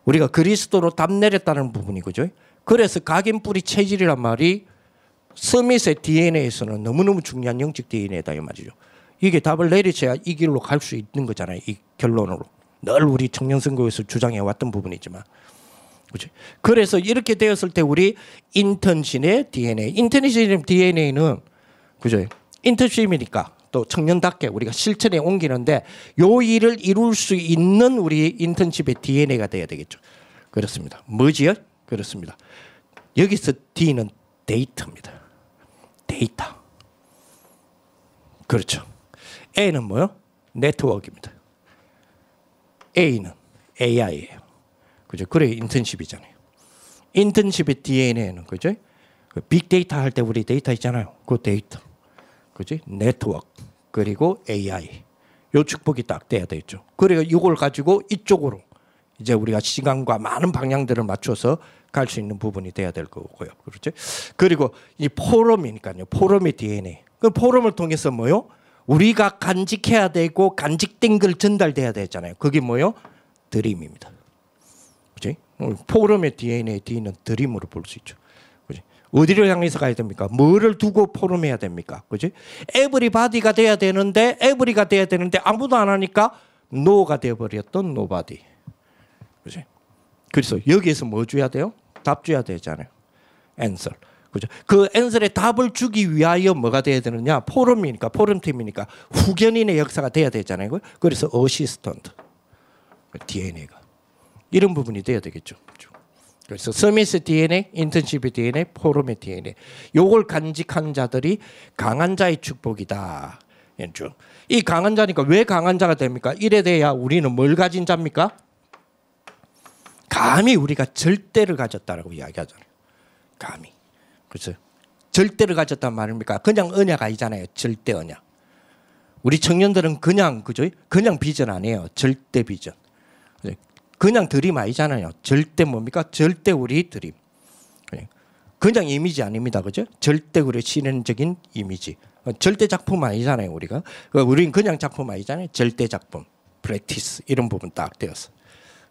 우리가 그리스도로 답 내렸다는 부분이 그죠? 그래서 각인 뿌리 체질이란 말이 스미스의 DNA에서는 너무너무 중요한 영적 DNA다 이 말이죠. 이게 답을 내리쳐야 이 길로 갈 수 있는 거잖아요. 이 결론으로. 늘 우리 청년 선거에서 주장해 왔던 부분이지만. 그죠? 그래서 이렇게 되었을 때 우리 인턴신의 DNA, 인턴신의 DNA는 그죠? 인턴십이니까 또 청년답게 우리가 실천에 옮기는데 요 일을 이룰 수 있는 우리 인턴십의 DNA가 돼야 되겠죠. 그렇습니다. 뭐지요? 그렇습니다. 여기서 D는 데이터입니다. 데이터. 그렇죠. A는 뭐요? 네트워크입니다. A는 AI예요. 그죠? 그래 인턴십이잖아요. 인턴십의 DNA는 그죠? 빅데이터 할 때 우리 데이터 있잖아요. 그 데이터. 그지? 네트워크 그리고 AI 요 축복이 딱 돼야 되죠. 그래서 이걸 가지고 이쪽으로 이제 우리가 시간과 많은 방향들을 맞춰서 갈 수 있는 부분이 돼야 될 거고요. 그렇죠? 그리고 이 포럼이니까요. 포럼의 DNA. 그 포럼을 통해서 뭐요? 우리가 간직해야 되고 간직된 걸 전달돼야 되잖아요. 그게 뭐요? dream입니다. 그지? 포럼의 DNA, D는 드림으로 볼 수 있죠. 어디를 향해서 가야 됩니까? 뭐를 두고 포럼해야 됩니까? 그지? everybody가 돼야 되는데 every가 돼야 되는데 아무도 안 하니까 no가 되어 버렸던 nobody. 그지? 그래서 여기에서 뭐 줘야 돼요? 답 줘야 되잖아요. answer. 그죠? 그 answer의 답을 주기 위하여 뭐가 돼야 되느냐? 포럼이니까 포럼 팀이니까 후견인의 역사가 돼야 되잖아요. 그래서 어시스턴트. DNA가 이런 부분이 돼야 되겠죠. 그래서 서미스 DNA, 인턴십 DNA, 포럼의 DNA. 요걸 간직한 자들이 강한 자의 축복이다. 연중. 이 강한 자니까 왜 강한 자가 됩니까? 이래 돼야 우리는 뭘 가진 자입니까? 감히 우리가 절대를 가졌다라고 이야기하잖아요. 감히. 그렇죠. 절대를 가졌단 말입니까? 그냥 언약 아니잖아요. 절대 언약. 우리 청년들은 그냥 그죠? 그냥 비전 아니에요. 절대 비전. 그냥 드림 아니잖아요. 절대 뭡니까? 절대 우리 드림. 그냥 이미지 아닙니다. 그죠? 절대 우리 실현적인 이미지. 절대 작품 아니잖아요. 우리가. 우리는 그냥 작품 아니잖아요. 절대 작품. 프랙티스 이런 부분 딱 되었어.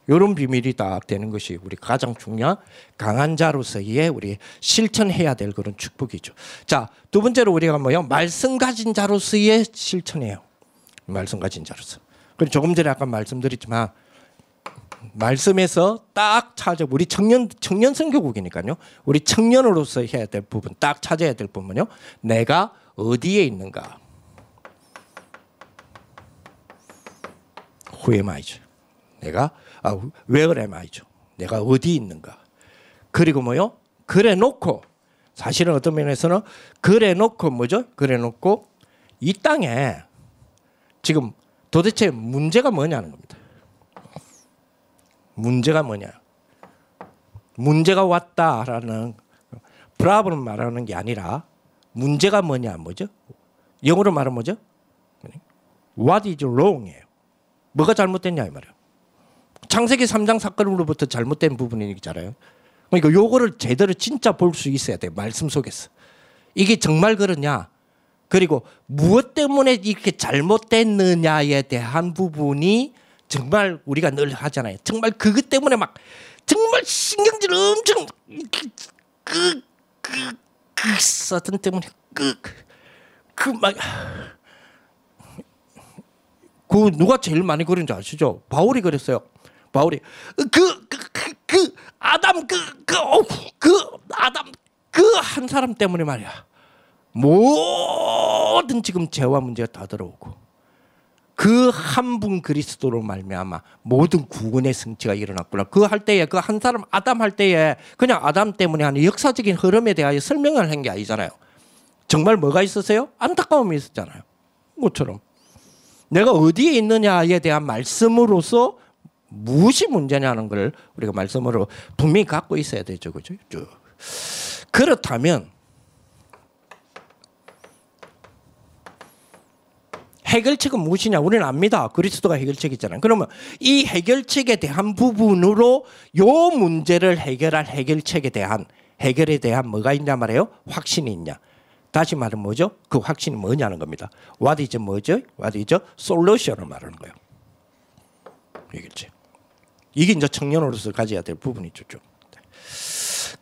이런 비밀이 딱 되는 것이 우리 가장 중요한 강한 자로서의 우리 실천해야 될 그런 축복이죠. 자, 두 번째로 우리가 뭐요? 말씀 가진 자로서의 실천이에요. 말씀 가진 자로서. 그리고 조금 전에 아까 말씀드렸지만 말씀에서 딱 찾아 우리 청년 청년 선교국이니까요. 우리 청년으로서 해야 될 부분 딱 찾아야 될 부분은요. 내가 어디에 있는가? 후에마이죠. 내가 아, where am I죠. 내가 어디 있는가. 그리고 뭐요? 그래 놓고 사실은 어떤 면에서는 그래 놓고 뭐죠? 그래 놓고 이 땅에 지금 도대체 문제가 뭐냐는 겁니다. 문제가 뭐냐? 문제가 왔다라는 브라브는 말하는 게 아니라 문제가 뭐냐 뭐죠? 영어로 말하면 뭐죠? What is wrong이에요. 뭐가 잘못됐냐 이 말이에요. 창세기 3장 사건으로부터 잘못된 부분이잖아요. 그러니까 요거를 제대로 진짜 볼 수 있어야 돼. 말씀 속에서. 이게 정말 그러냐? 그리고 무엇 때문에 이렇게 잘못됐느냐에 대한 부분이 정말 우리가 늘 하잖아요. 정말 그것 때문에 막 정말 신경질 엄청 그 그 그, 그 서든 때문에 그그막 그 누가 제일 많이 그런지 아시죠? 바울이 그랬어요. 바울이 그 그 그, 그, 아담 그그 그, 어, 그 아담 그 한 사람 때문에 말이야 모든 지금 죄와 문제가 다 들어오고 그 한 분 그리스도로 말미암아 모든 구원의 성취가 일어났구나. 그 할 때에 그 한 사람 아담 할 때에 그냥 아담 때문에 하는 역사적인 흐름에 대하여 설명을 한 게 아니잖아요. 정말 뭐가 있었어요? 안타까움이 있었잖아요. 것처럼 내가 어디에 있느냐에 대한 말씀으로서 무엇이 문제냐는 걸 우리가 말씀으로 분명히 갖고 있어야 되죠. 그죠? 쭉. 그렇다면 해결책은 무엇이냐? 우리는 압니다. 그리스도가 해결책이잖아요. 그러면 이 해결책에 대한 부분으로 요 문제를 해결할 해결책에 대한 해결에 대한 뭐가 있냐 말이에요? 확신이 있냐? 다시 말하면 뭐죠? 그 확신이 뭐냐는 겁니다. What is 뭐죠? What is solution을 말하는 거예요. 해결책. 이게 이제 청년으로서 가져야 될 부분이죠. 좀.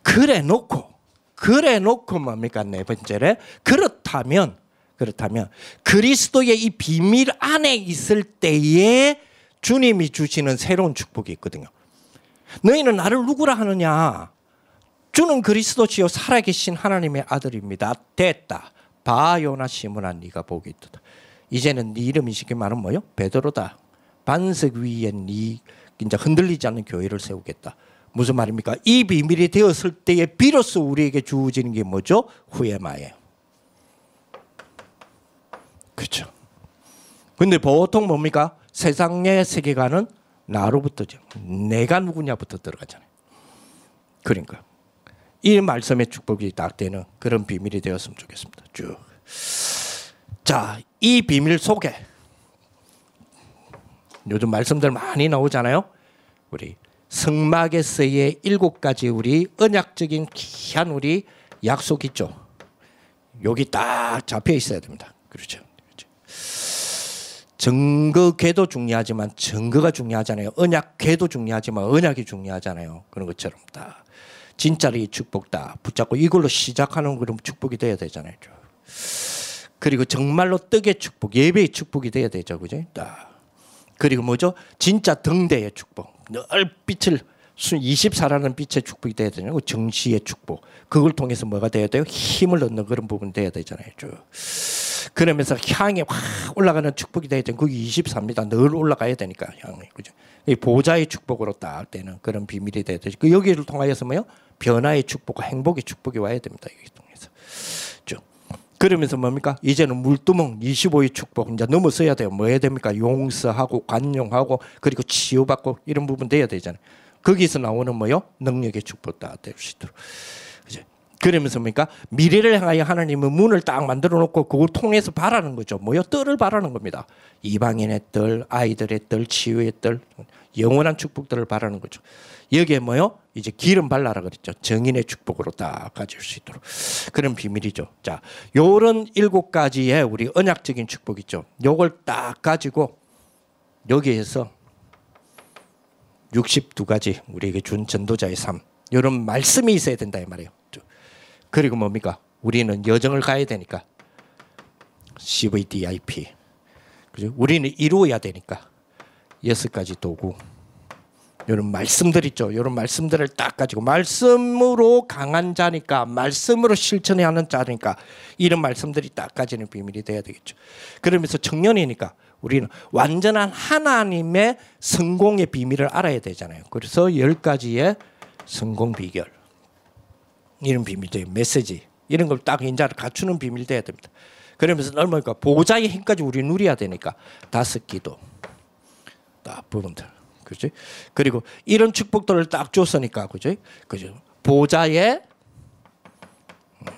그래 놓고 그래 놓고 뭡니까 네 번째래 그렇다면 그렇다면 그리스도의 이 비밀 안에 있을 때에 주님이 주시는 새로운 축복이 있거든요. 너희는 나를 누구라 하느냐? 주는 그리스도시요 살아계신 하나님의 아들입니다. 됐다. 바요나 시므나 네가 복이 있다. 이제는 네 이름이 쉽게 말하면 뭐요? 베드로다. 반석 위에 네 이제 흔들리지 않는 교회를 세우겠다. 무슨 말입니까? 이 비밀이 되었을 때에 비로소 우리에게 주어지는 게 뭐죠? 후회마예요. 그렇죠. 근데 보통 뭡니까? 세상의 세계관은 나로부터죠. 내가 누구냐부터 들어가잖아요. 그러니까 이 말씀의 축복이 딱 되는 그런 비밀이 되었으면 좋겠습니다. 쭉. 자, 이 비밀 속에 요즘 말씀들 많이 나오잖아요. 우리 성막에서의 일곱 가지 우리 언약적인 귀한 우리 약속 있죠. 여기 딱 잡혀 있어야 됩니다. 그렇죠. 증거궤도 중요하지만 증거가 중요하잖아요. 언약궤도 중요하지만 언약이 중요하잖아요. 그런 것처럼 다 진짜로 이 축복 다 붙잡고 이걸로 시작하는 그런 축복이 돼야 되잖아요. 그리고 정말로 떡의 축복, 예배의 축복이 돼야 되죠. 그죠? 딱. 그리고 뭐죠? 진짜 등대의 축복. 늘 빛을 24라는 빛의 축복이 돼야 되냐고 정시의 축복. 그걸 통해서 뭐가 돼야 돼요? 힘을 얻는 그런 부분 돼야 되잖아요. 쭉. 그러면서 향이 확 올라가는 축복이 돼야 돼. 거기 24입니다. 늘 올라가야 되니까 향이 그죠. 이 보좌의 축복으로 딱 되는 그런 비밀이 돼야 되죠. 그 여기를 통하여서 뭐요? 변화의 축복과 행복의 축복이 와야 됩니다. 여기 통해서 쭉. 그러면서 뭡니까? 이제는 물두멍 25의 축복 이제 넘어서야 돼요. 뭐 해야 됩니까? 용서하고 관용하고 그리고 치유받고 이런 부분 돼야 되잖아요. 거기서 나오는 뭐요? 능력의 축복 다 될 수 있도록. 그러면서 뭡니까? 미래를 향하여 하나님은 문을 딱 만들어 놓고 그걸 통해서 바라는 거죠. 뭐요? 뜰을 바라는 겁니다. 이방인의 뜰, 아이들의 뜰, 치유의 뜰, 영원한 축복들을 바라는 거죠. 여기에 뭐요? 이제 기름 발라라 그랬죠. 정인의 축복으로 딱 가질 수 있도록 그런 비밀이죠. 자, 요런 일곱 가지의 우리 언약적인 축복 있죠. 요걸 딱 가지고 여기에서 62가지 우리에게 준 전도자의 삶 이런 말씀이 있어야 된다 이 말이에요. 그리고 뭡니까? 우리는 여정을 가야 되니까 CVDIP 그죠? 우리는 이루어야 되니까 여섯 가지 도구 이런 말씀들 있죠. 이런 말씀들을 딱 가지고 말씀으로 강한 자니까 말씀으로 실천해야 하는 자니까 이런 말씀들이 딱 가지는 비밀이 돼야 되겠죠. 그러면서 청년이니까 우리는 완전한 하나님의 성공의 비밀을 알아야 되잖아요. 그래서 열 가지의 성공 비결 이런 비밀들 메시지 이런 걸 딱 인자를 갖추는 비밀 돼야 됩니다. 그러면서 얼마니까 보좌의 힘까지 우리 누려야 되니까 다섯 기도 딱 부분들 그지 그리고 이런 축복들을 딱 줬으니까 그지 그죠 보좌의 음,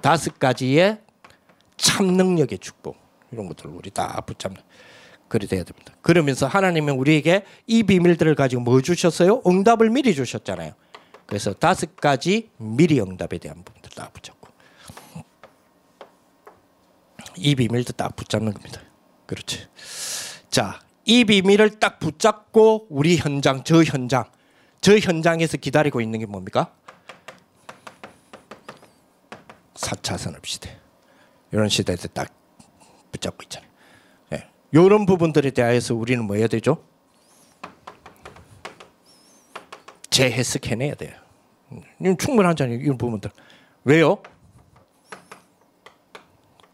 다섯 가지의 참 능력의 축복 이런 것들을 우리 다 붙잡는 그리 돼야 됩니다. 그러면서 하나님은 우리에게 이 비밀들을 가지고 뭐 주셨어요? 응답을 미리 주셨잖아요. 그래서 다섯 가지 미리 응답에 대한 부분들 다 붙잡고 이 비밀도 딱 붙잡는 겁니다. 그렇지. 자, 이 비밀을 딱 붙잡고 우리 현장, 저 현장, 저 현장에서 기다리고 있는 게 뭡니까? 4차 산업 시대. 이런 시대에 딱 붙잡고 있잖아요. 네. 이런 부분들에 대해서 우리는 뭐 해야 되죠? 재해석해내야 돼요. 음, 충분하잖아요. 이런 부분들. 왜요?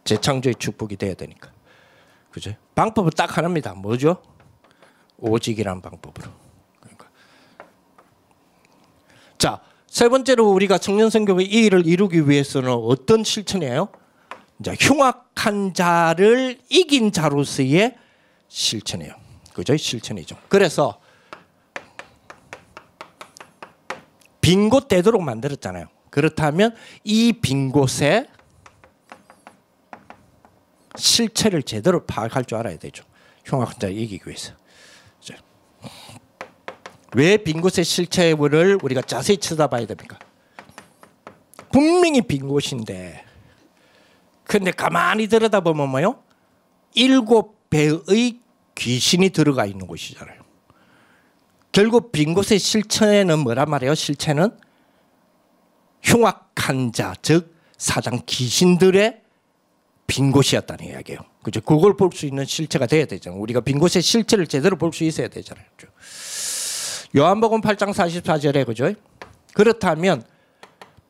재창조의 축복이 돼야 되니까. 그죠? 방법은 딱 하나입니다. 뭐죠? 오직이란 방법으로. 그러니까. 자, 세 번째로 우리가 청년 성교의 이 일을 이루기 위해서는 어떤 실천이에요? 이제 흉악한 자를 이긴 자로서의 실천이에요. 그죠? 실천이죠. 그래서 빈 곳 되도록 만들었잖아요. 그렇다면 이 빈 곳에 실체를 제대로 파악할 줄 알아야 되죠. 흉악한 자 이기기 위해서. 왜 빈 곳의 실체를 우리가 자세히 쳐다봐야 됩니까? 분명히 빈 곳인데 근데 가만히 들여다보면 뭐요? 일곱 배의 귀신이 들어가 있는 곳이잖아요. 결국 빈 곳의 실체는 뭐란 말이에요? 실체는 흉악한 자, 즉 사장 귀신들의 빈 곳이었다는 이야기예요. 그죠? 그걸 볼 수 있는 실체가 돼야 되잖아요. 우리가 빈 곳의 실체를 제대로 볼 수 있어야 되잖아요. 요한복음 8장 44절에 그죠? 그렇다면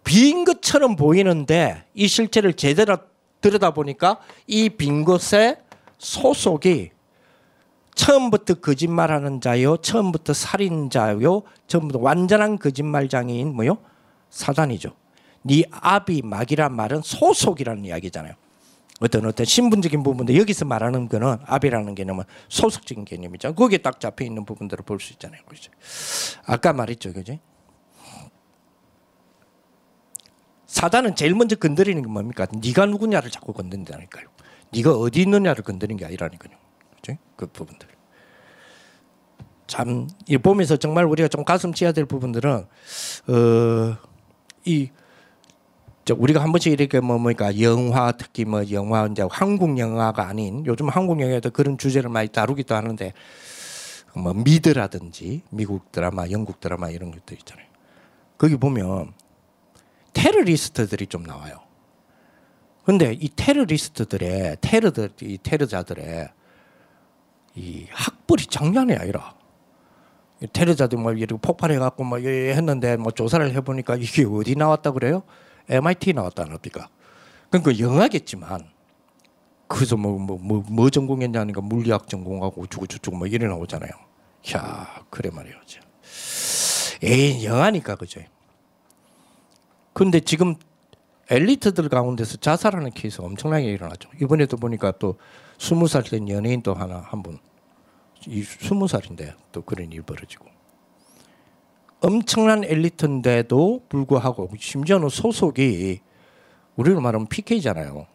빈 것처럼 보이는데 이 실체를 제대로 들여다 보니까 이 빈 곳의 소속이 처음부터 거짓말하는 자요, 처음부터 살인자요, 처음부터 완전한 거짓말장애인 뭐요? 사단이죠. 네 아비 막이란 말은 소속이라는 이야기잖아요. 어떤 어떤 신분적인 부분도 여기서 말하는 거는 아비라는 개념은 소속적인 개념이죠. 거기에 딱 잡혀 있는 부분들을 볼 수 있잖아요. 그죠? 아까 말했죠, 그지? 사단은 제일 먼저 건드리는 게 뭡니까? 네가 누구냐를 자꾸 건드린다니까요. 네가 어디 있느냐를 건드리는 게 아니라니까요. 그죠? 그 부분들. 참, 이 보면서 정말 우리가 좀 가슴 치야 될 부분들은, 어, 이 우리가 한 번씩 이렇게 뭐 뭐니까 영화 특히 뭐 영화 이제 한국 영화가 아닌 요즘 한국 영화에도 그런 주제를 많이 다루기도 하는데 뭐 미드라든지 미국 드라마, 영국 드라마 이런 것들 있잖아요. 거기 보면 테러리스트들이 좀 나와요. 근데 이 테러리스트들의 테러들 이 테러자들의 이 학벌이 장난이 아니라 테러자들 뭐 이렇게 폭발해 갖고 뭐 했는데 뭐 조사를 해 보니까 이게 어디 나왔다 그래요? MIT 나왔다는 겁니까? 그러니까 영화겠지만 그래서 뭐 뭐 뭐 뭐 전공했냐니까 물리학 전공하고 어쩌고 저쩌고 뭐 이래 나오잖아요. 야 그래 말이죠. 에이 영하니까 그죠. 근데 지금 엘리트들 가운데서 자살하는 케이스가 엄청나게 일어나죠. 이번에도 보니까 또 스무 살 된 연예인 또 하나 한 분, 이 스무 살인데 또 그런 일 벌어지고 엄청난 엘리트인데도 불구하고 심지어는 소속이 우리로 말하면 PK잖아요.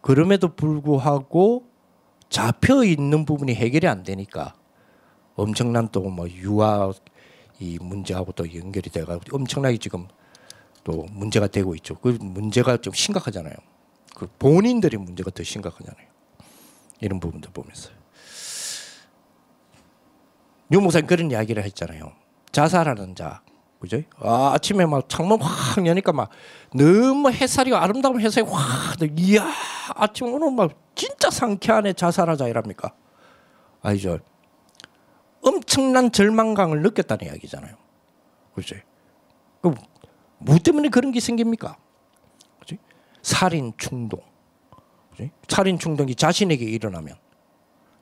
그럼에도 불구하고 잡혀 있는 부분이 해결이 안 되니까 엄청난 또 뭐 유아 이 문제하고 또 연결이 돼가 엄청나게 지금 또 문제가 되고 있죠. 그 문제가 좀 심각하잖아요. 그 본인들이 문제가 더 심각하잖아요. 이런 부분들 보면서 유 목사님 그런 이야기를 했잖아요. 자살하는 자, 그죠? 아, 아침에 막 창문 확 여니까 막 너무 햇살이 아름다운 햇살이 확, 이야, 아침 오늘 막 진짜 상쾌하네 자살하자 이랍니까? 아니죠. 엄청난 절망감을 느꼈다는 이야기잖아요. 그죠? 뭐 때문에 그런 게 생깁니까? 그치? 살인 충동. 그치? 살인 충동이 자신에게 일어나면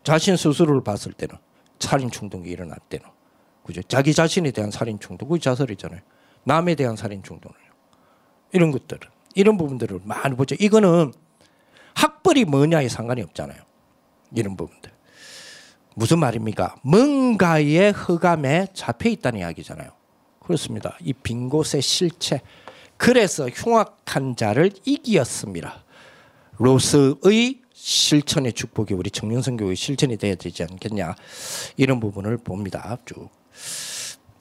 자신 스스로를 봤을 때는 살인 충동이 일어날 때는 그죠? 자기 자신에 대한 살인 충동, 그 자살이잖아요. 남에 대한 살인 충동을 이런 것들은 이런 부분들을 많이 보죠. 이거는 학벌이 뭐냐에 상관이 없잖아요. 이런 부분들. 무슨 말입니까? 뭔가의 흑암에 잡혀 있다는 이야기잖아요. 그렇습니다. 이 빈 곳의 실체. 그래서 흉악한 자를 이기었습니다. 로스의 실천의 축복이 우리 청년선교의 실천이 되어야 되지 않겠냐 이런 부분을 봅니다. 쭉.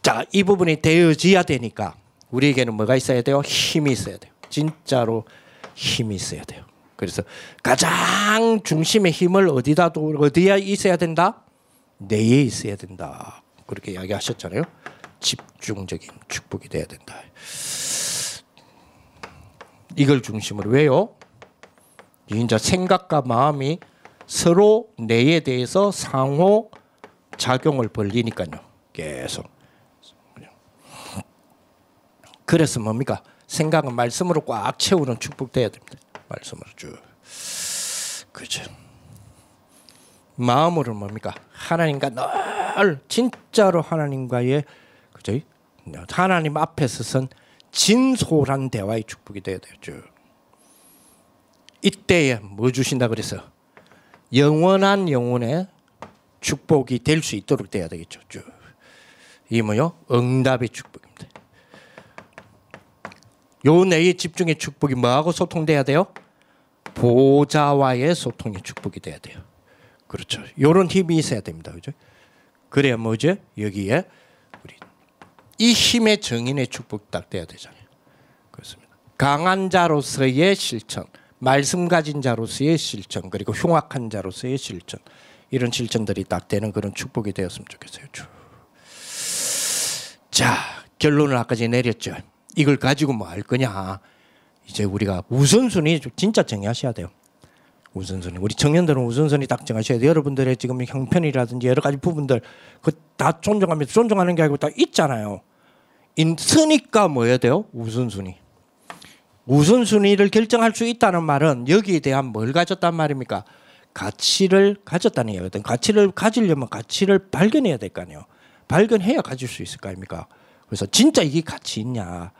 자, 이 부분이 되어져야 되니까 우리에게는 뭐가 있어야 돼요? 힘이 있어야 돼요. 진짜로 힘이 있어야 돼요. 그래서 가장 중심의 힘을 어디다 어디에 있어야 된다? 내에 있어야 된다. 그렇게 이야기하셨잖아요. 집중적인 축복이 돼야 된다. 이걸 중심으로 왜요? 이제 생각과 마음이 서로 내에 대해서 상호 작용을 벌리니까요. 계속. 그래서 뭡니까? 생각은 말씀으로 꽉 채우는 축복돼야 됩니다. 말씀으로 쭉. 그죠. 마음으로 뭡니까? 하나님과 늘 진짜로 하나님과의 그죠? 하나님 앞에 서 선 진솔한 대화의 축복이 돼야 되죠. 이때에 뭐 주신다 그래서 영원한 영혼의 축복이 될 수 있도록 돼야 되겠죠. 이 뭐요? 응답의 축복입니다. 요 내의 집중의 축복이 뭐하고 소통돼야 돼요? 보좌와의 소통의 축복이 돼야 돼요. 그렇죠. 요런 힘이 있어야 됩니다. 그죠? 그래야 뭐죠? 여기에 우리 이 힘의 정인의 축복 딱 돼야 되잖아요. 그렇습니다. 강한 자로서의 실천, 말씀 가진 자로서의 실천, 그리고 흉악한 자로서의 실천. 이런 실천들이 딱 되는 그런 축복이 되었으면 좋겠어요. 자, 결론을 아까 전에 내렸죠. 이걸 가지고 뭐 할 거냐. 이제 우리가 우선순위 진짜 정의하셔야 돼요. 우선순위. 우리 청년들은 우선순위 딱 정하셔야 돼요. 여러분들의 지금 형편이라든지 여러 가지 부분들 그 다 존중하면 존중하는 게 아니고 다 있잖아요. 있으니까 뭐 해야 돼요? 우선순위. 우선순위를 결정할 수 있다는 말은 여기에 대한 뭘 가졌단 말입니까? 가치를 가졌다는 얘기거든. 가치를 가지려면 가치를 발견해야 될 거 아니에요. 발견해야 가질 수 있을 거 아닙니까? 그래서 진짜 이게 가치 있냐?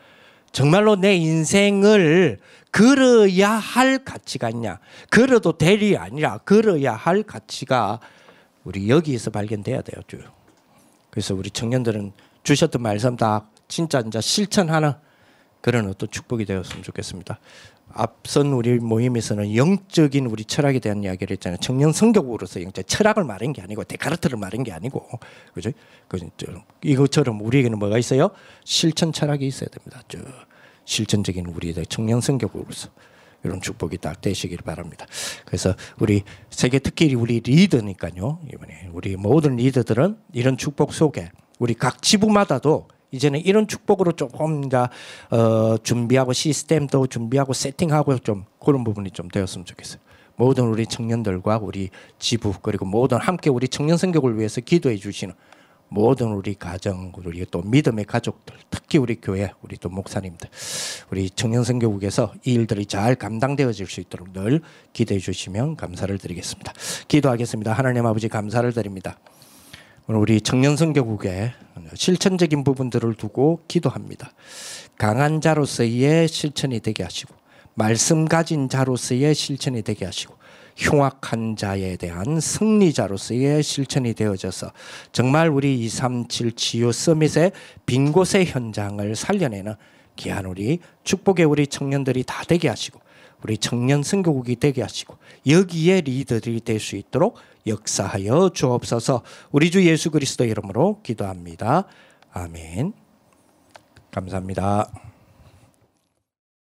정말로 내 인생을 걸어야 할 가치가 있냐? 걸어도 될이 아니라 걸어야 할 가치가 우리 여기에서 발견돼야 돼요. 쭉. 그래서 우리 청년들은 주셨던 말씀 다 진짜 이제 실천하는 그런 어떤 축복이 되었으면 좋겠습니다. 앞선 우리 모임에서는 영적인 우리 철학에 대한 이야기를 했잖아요. 청년 성격으로서 영적 철학을 말한 게 아니고 데카르트를 말한 게 아니고 그죠? 이것처럼 우리에게는 뭐가 있어요? 실천 철학이 있어야 됩니다. 저 실천적인 우리의 청년 성격으로서 이런 축복이 딱 되시길 바랍니다. 그래서 우리 세계 특히 우리 리더니까요. 이번에 우리 모든 리더들은 이런 축복 속에 우리 각 지부마다도 이제는 이런 축복으로 조금 더 어, 준비하고 시스템도 준비하고 세팅하고 좀 그런 부분이 좀 되었으면 좋겠어요. 모든 우리 청년들과 우리 지부 그리고 모든 함께 우리 청년 성격을 위해서 기도해 주시는 모든 우리 가정, 우리 또 믿음의 가족들, 특히 우리 교회, 우리 또 목사님들, 우리 청년 선교국에서 이 일들이 잘 감당되어질 수 있도록 늘 기대해 주시면 감사를 드리겠습니다. 기도하겠습니다. 하나님 아버지 감사를 드립니다. 오늘 우리 청년선교국의 실천적인 부분들을 두고 기도합니다. 강한 자로서의 실천이 되게 하시고 말씀 가진 자로서의 실천이 되게 하시고 흉악한 자에 대한 승리자로서의 실천이 되어져서 정말 우리 237 치유 서밋의 빈 곳의 현장을 살려내는 귀한 우리 축복의 우리 청년들이 다 되게 하시고 우리 청년 선교국이 되게 하시고 여기에 리더들이 될 수 있도록 역사하여 주옵소서 우리 주 예수 그리스도 이름으로 기도합니다. 아멘. 감사합니다.